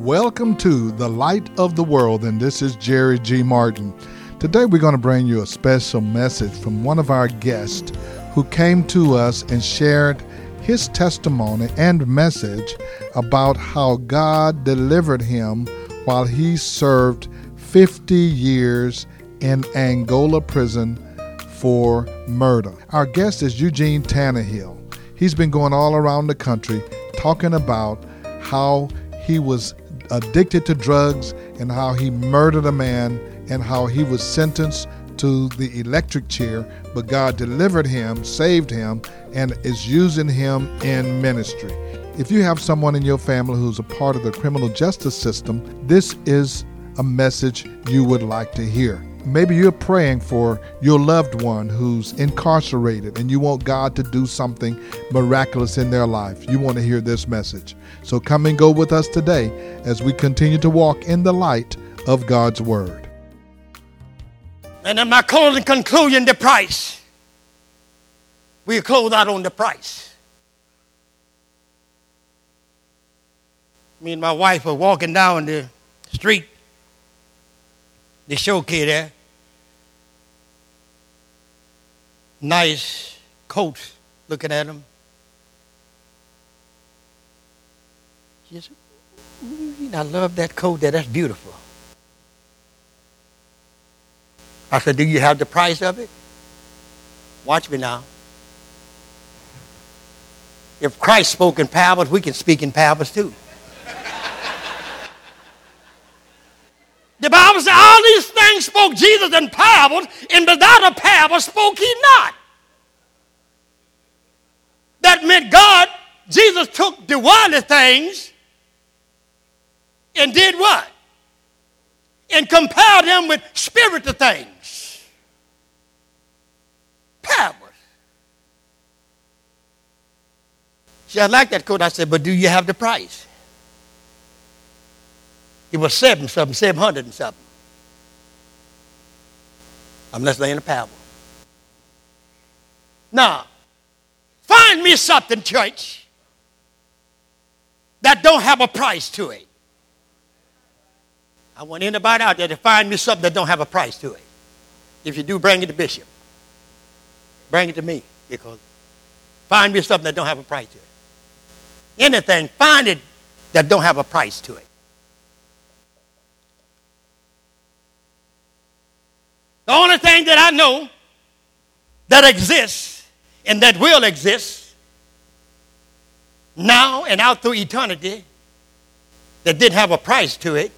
Welcome to the Light of the World, and this is Jerry G. Martin. Today, we're going to bring you a special message from one of our guests who came to us and shared his testimony and message about how God delivered him while he served 50 years in Angola prison for murder. Our guest is Eugene Tannehill. He's been going all around the country talking about how he was addicted to drugs and how he murdered a man and how he was sentenced to the electric chair, but God delivered him, saved him, and is using him in ministry. If you have someone in your family who's a part of the criminal justice system, this is a message you would like to hear. Maybe you're praying for your loved one who's incarcerated and you want God to do something miraculous in their life. You want to hear this message. So come and go with us today as we continue to walk in the light of God's Word. And in my closing conclusion, the price. We close out on the price. Me and my wife were walking down the street, the show kid there. Nice coat looking at him. She said, mm, I love that coat there. That's beautiful. I said, Do you have the price of it? Watch me now. If Christ spoke in parables, we can speak in parables too. the Bible says all these spoke Jesus in parables, and without a parable spoke he not. That meant God, Jesus took the worldly things and did what? And compared them with spiritual things. Parables. See, I like that quote. I said, but do you have the price? It was seven something, seven hundred and something. Unless they're in a parable. Now, find me something, church, that don't have a price to it. I want anybody out there to find me something that don't have a price to it. If you do, bring it to Bishop. Bring it to me because find me something that don't have a price to it. Anything, find it that don't have a price to it. The only thing that I know that exists and that will exist now and out through eternity that didn't have a price to it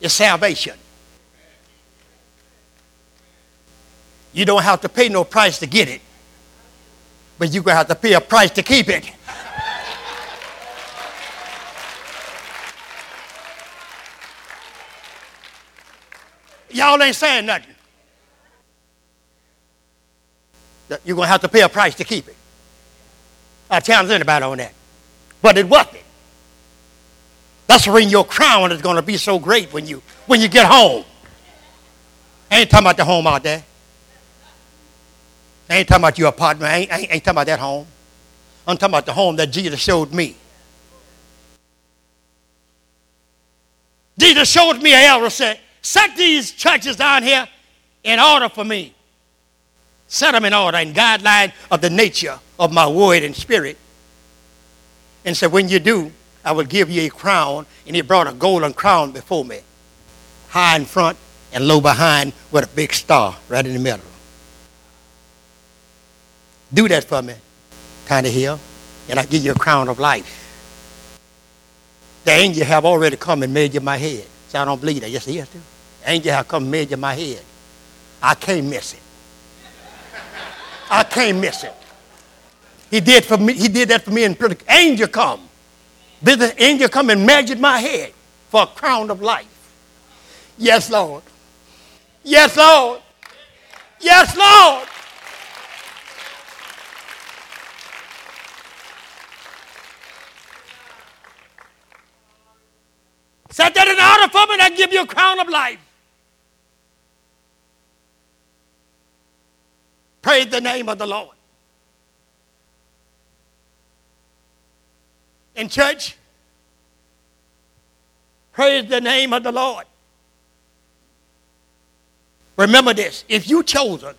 is salvation. You don't have to pay no price to get it, but you're going to have to pay a price to keep it. Y'all ain't saying nothing. You're going to have to pay a price to keep it. I challenge anybody on that. But it worth it. That's when your crown is going to be so great when you when you get home. I ain't talking about the home out there. I ain't talking about your apartment. I ain't, I ain't, talking about that home. I'm talking about the home that Jesus showed me. Jesus showed me an elder said, set these churches down here in order for me. Set them in order in guideline of the nature of my word and spirit. And said, when you do, I will give you a crown. And he brought a golden crown before me, high in front and low behind with a big star right in the middle. Do that for me, kind of here, and I give you a crown of life. The angel have already come and made you my head. So I don't believe that. Yes, he to. Angel have come you my head. I can't miss it. I can't miss it. He did for me. He did that for me in prison. Angel come. The angel come and measured my head for a crown of life? Yes, Lord. Yes, Lord. Yes, Lord. Set that in order for me and I give you a crown of life. Praise the name of the Lord. In church, Praise the name of the Lord. Remember this if you chosen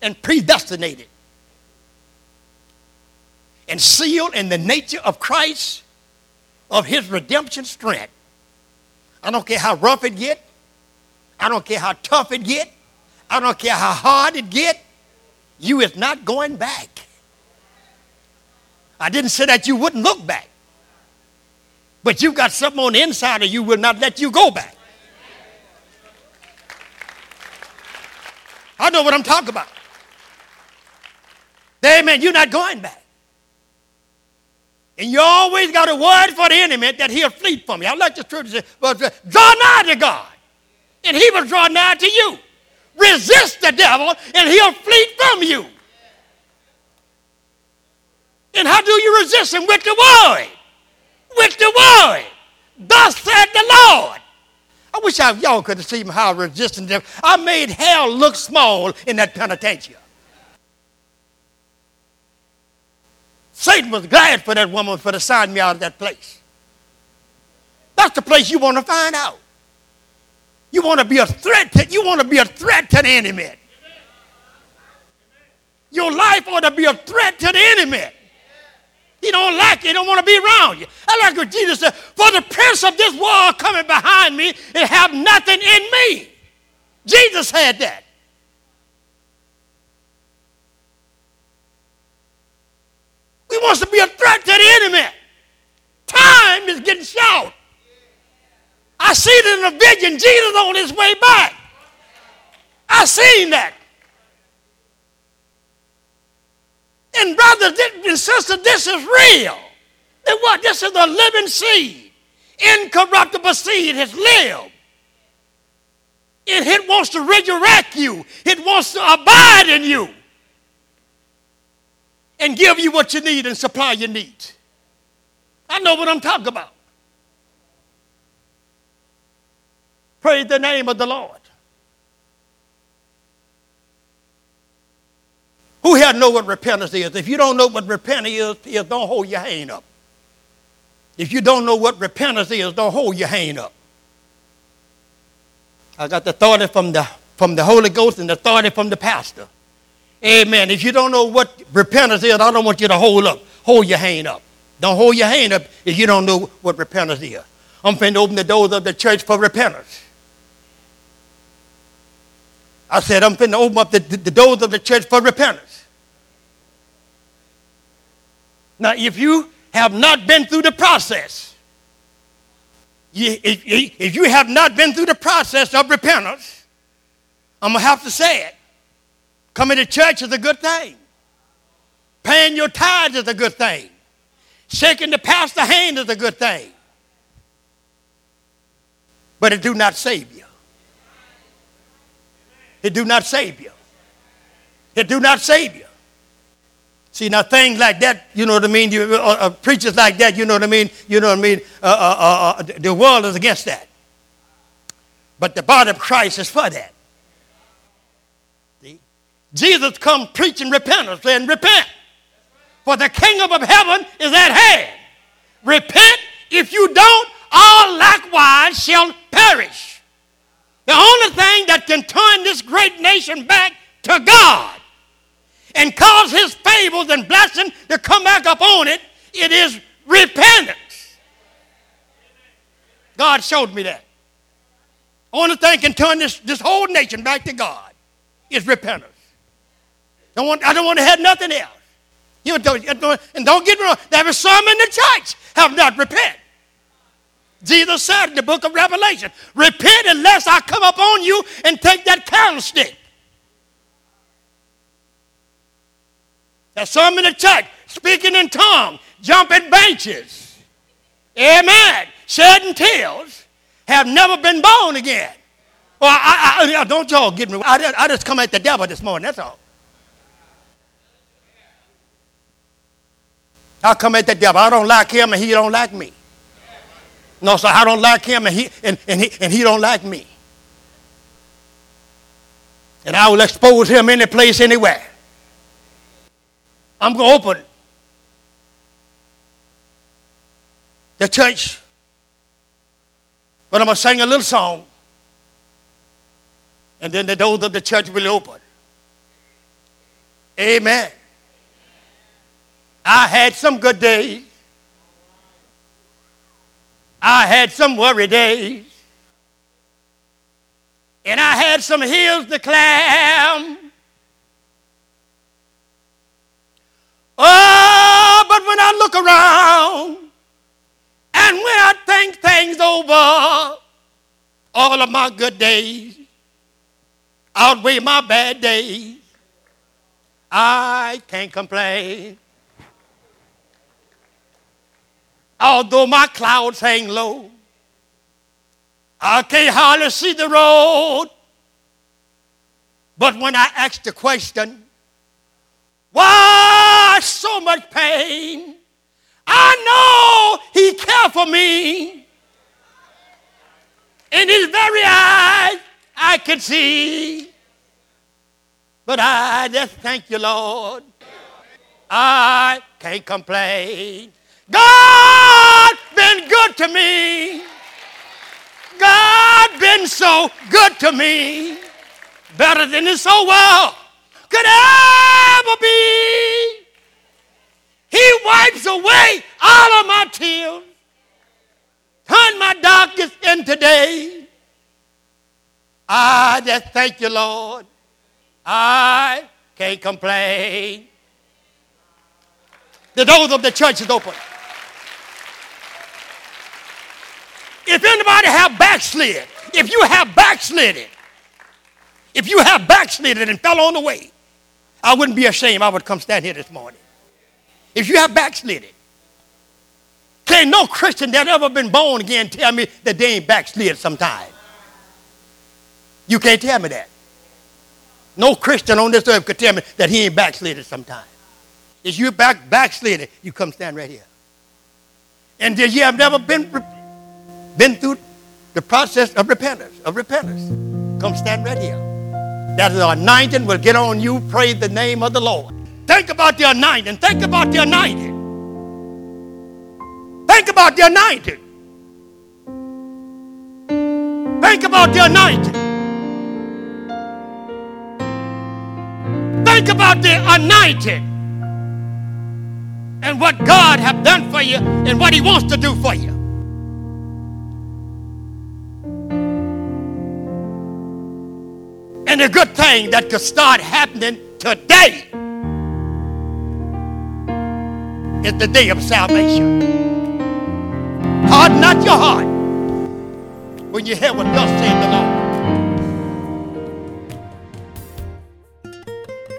and predestinated and sealed in the nature of Christ, of his redemption strength, I don't care how rough it get, I don't care how tough it get, I don't care how hard it get, you is not going back. I didn't say that you wouldn't look back. But you've got something on the inside of you will not let you go back. I know what I'm talking about. Amen. You're not going back. And you always got a word for the enemy that he'll flee from you. I like the scripture say, but draw nigh to God, and he will draw nigh to you. Resist the devil, and he'll flee from you. And how do you resist him? With the word. With the word. Thus said the Lord. I wish y'all could have seen how resistant them. I made hell look small in that penitentiary. Satan was glad for that woman for to sign me out of that place. That's the place you want to find out. You want to be a threat to, you want to be a threat to the enemy. Your life ought to be a threat to the enemy. He don't like you. He don't want to be around you. I like what Jesus said. For the prince of this world coming behind me and have nothing in me. Jesus had that. He wants to be a threat to the enemy. Time is getting short. I see it in a vision. Jesus on his way back. I seen that. And brothers and sisters, this is real. And what? This is a living seed. Incorruptible seed has lived. And it wants to resurrect you. It wants to abide in you. And give you what you need and supply your needs. I know what I'm talking about. Praise the name of the Lord. Who here know what repentance is? If you don't know what repentance is, is don't hold your hand up. If you don't know what repentance is, don't hold your hand up. I got the authority from the, from the Holy Ghost and the authority from the pastor. Amen. If you don't know what repentance is, I don't want you to hold up. Hold your hand up. Don't hold your hand up if you don't know what repentance is. I'm finna open the doors of the church for repentance. I said, I'm finna open up the, the doors of the church for repentance. Now, if you have not been through the process, you, if, if you have not been through the process of repentance, I'm going to have to say it. Coming to church is a good thing. Paying your tithes is a good thing. Shaking the pastor's hand is a good thing. But it do not save you. It do not save you. It do not save you. See, now things like that, you know what I mean? You, uh, uh, preachers like that, you know what I mean? You know what I mean? Uh, uh, uh, uh the world is against that. But the body of Christ is for that. Jesus come preaching repentance, saying, repent. For the kingdom of heaven is at hand. Repent. If you don't, all likewise shall perish. The only thing that can turn this great nation back to God and cause his favors and blessing to come back upon it, it is repentance. God showed me that. Only thing can turn this, this whole nation back to God is repentance. Don't want, I don't want to have nothing else. You don't, and don't get me wrong, there is some in the church have not repented. Jesus said in the book of Revelation, repent unless I come upon you and take that candlestick. There's some in the church speaking in tongues, jumping benches. Amen. Shedding tears, have never been born again. Well, I, I, I don't y'all get me. I, I just come at the devil this morning, that's all. I come at the devil. I don't like him and he don't like me. No, so I don't like him and he, and, and, he, and he don't like me. And I will expose him any place, anywhere. I'm to open the church But I'm to sing a little song. And then the doors of the church will open. Amen. I had some good days. I had some worry days. And I had some hills to climb. Oh, but when I look around and when I think things over, all of my good days outweigh my bad days. I can't complain. Although my clouds hang low, I can't hardly see the road. But when I ask the question, why so much pain? I know he cares for me. In his very eyes, I can see. But I just thank you, Lord. I can't complain. God been good to me. God been so good to me. Better than this whole world could ever be. He wipes away all of my tears. Turn my darkness into day. I just thank you, Lord. I can't complain. The doors of the church is open. If anybody have backslid, if you have backslidden, if you have backslidden and fell on the way, I wouldn't be ashamed. I would come stand here this morning. If you have backslidden, can't no Christian that ever been born again tell me that they ain't backslid sometime? You can't tell me that. No Christian on this earth could tell me that he ain't backslidden sometime. If you back backslidden, you come stand right here. And if you have never been been through the process of repentance, of repentance, come stand right here. That the anointing will get on you. Praise the name of the Lord. Think about the anointing. Think about the anointing. Think about the anointing. Think about the anointing. Think about the anointing and what God have done for you and what he wants to do for you. Thing that could start happening today is the day of salvation. Harden not your heart when you hear what thus said the Lord.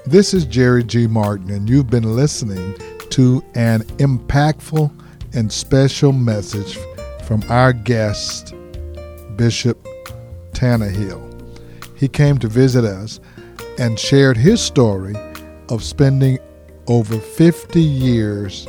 This is Jerry G. Martin, and you've been listening to an impactful and special message from our guest, Bishop Tannehill. He came to visit us and shared his story of spending over 50 years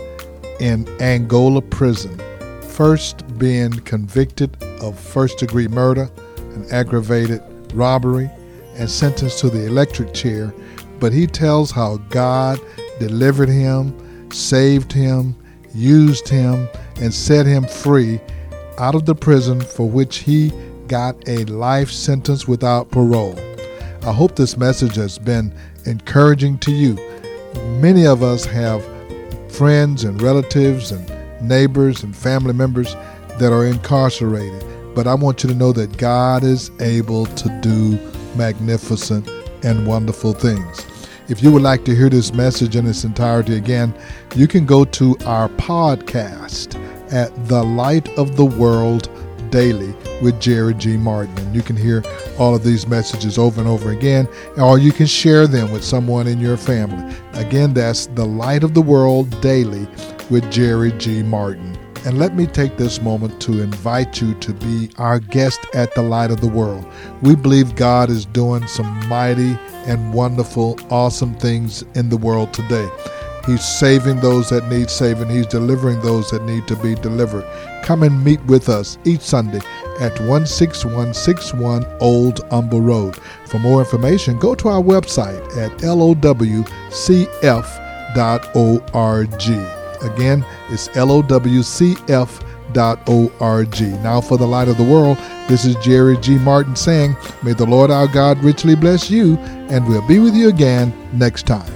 in Angola prison, first being convicted of first degree murder and aggravated robbery and sentenced to the electric chair. But he tells how God delivered him, saved him, used him, and set him free out of the prison for which he got a life sentence without parole. I hope this message has been encouraging to you. Many of us have friends and relatives and neighbors and family members that are incarcerated, but I want you to know that God is able to do magnificent and wonderful things. If you would like to hear this message in its entirety again, you can go to our podcast at The Light of the World Daily with Jerry G. Martin. And you can hear all of these messages over and over again, or you can share them with someone in your family. Again, that's The Light of the World Daily with Jerry G. Martin. And let me take this moment to invite you to be our guest at the Light of the World. We believe God is doing some mighty and wonderful, awesome things in the world today. He's saving those that need saving. He's delivering those that need to be delivered. Come and meet with us each Sunday at 16161 Old Humble Road. For more information, go to our website at lowcf.org. Again, it's lowcf.org. Now for the light of the world, This is Jerry G. Martin saying, May the Lord our God richly bless you, and we'll be with you again next time.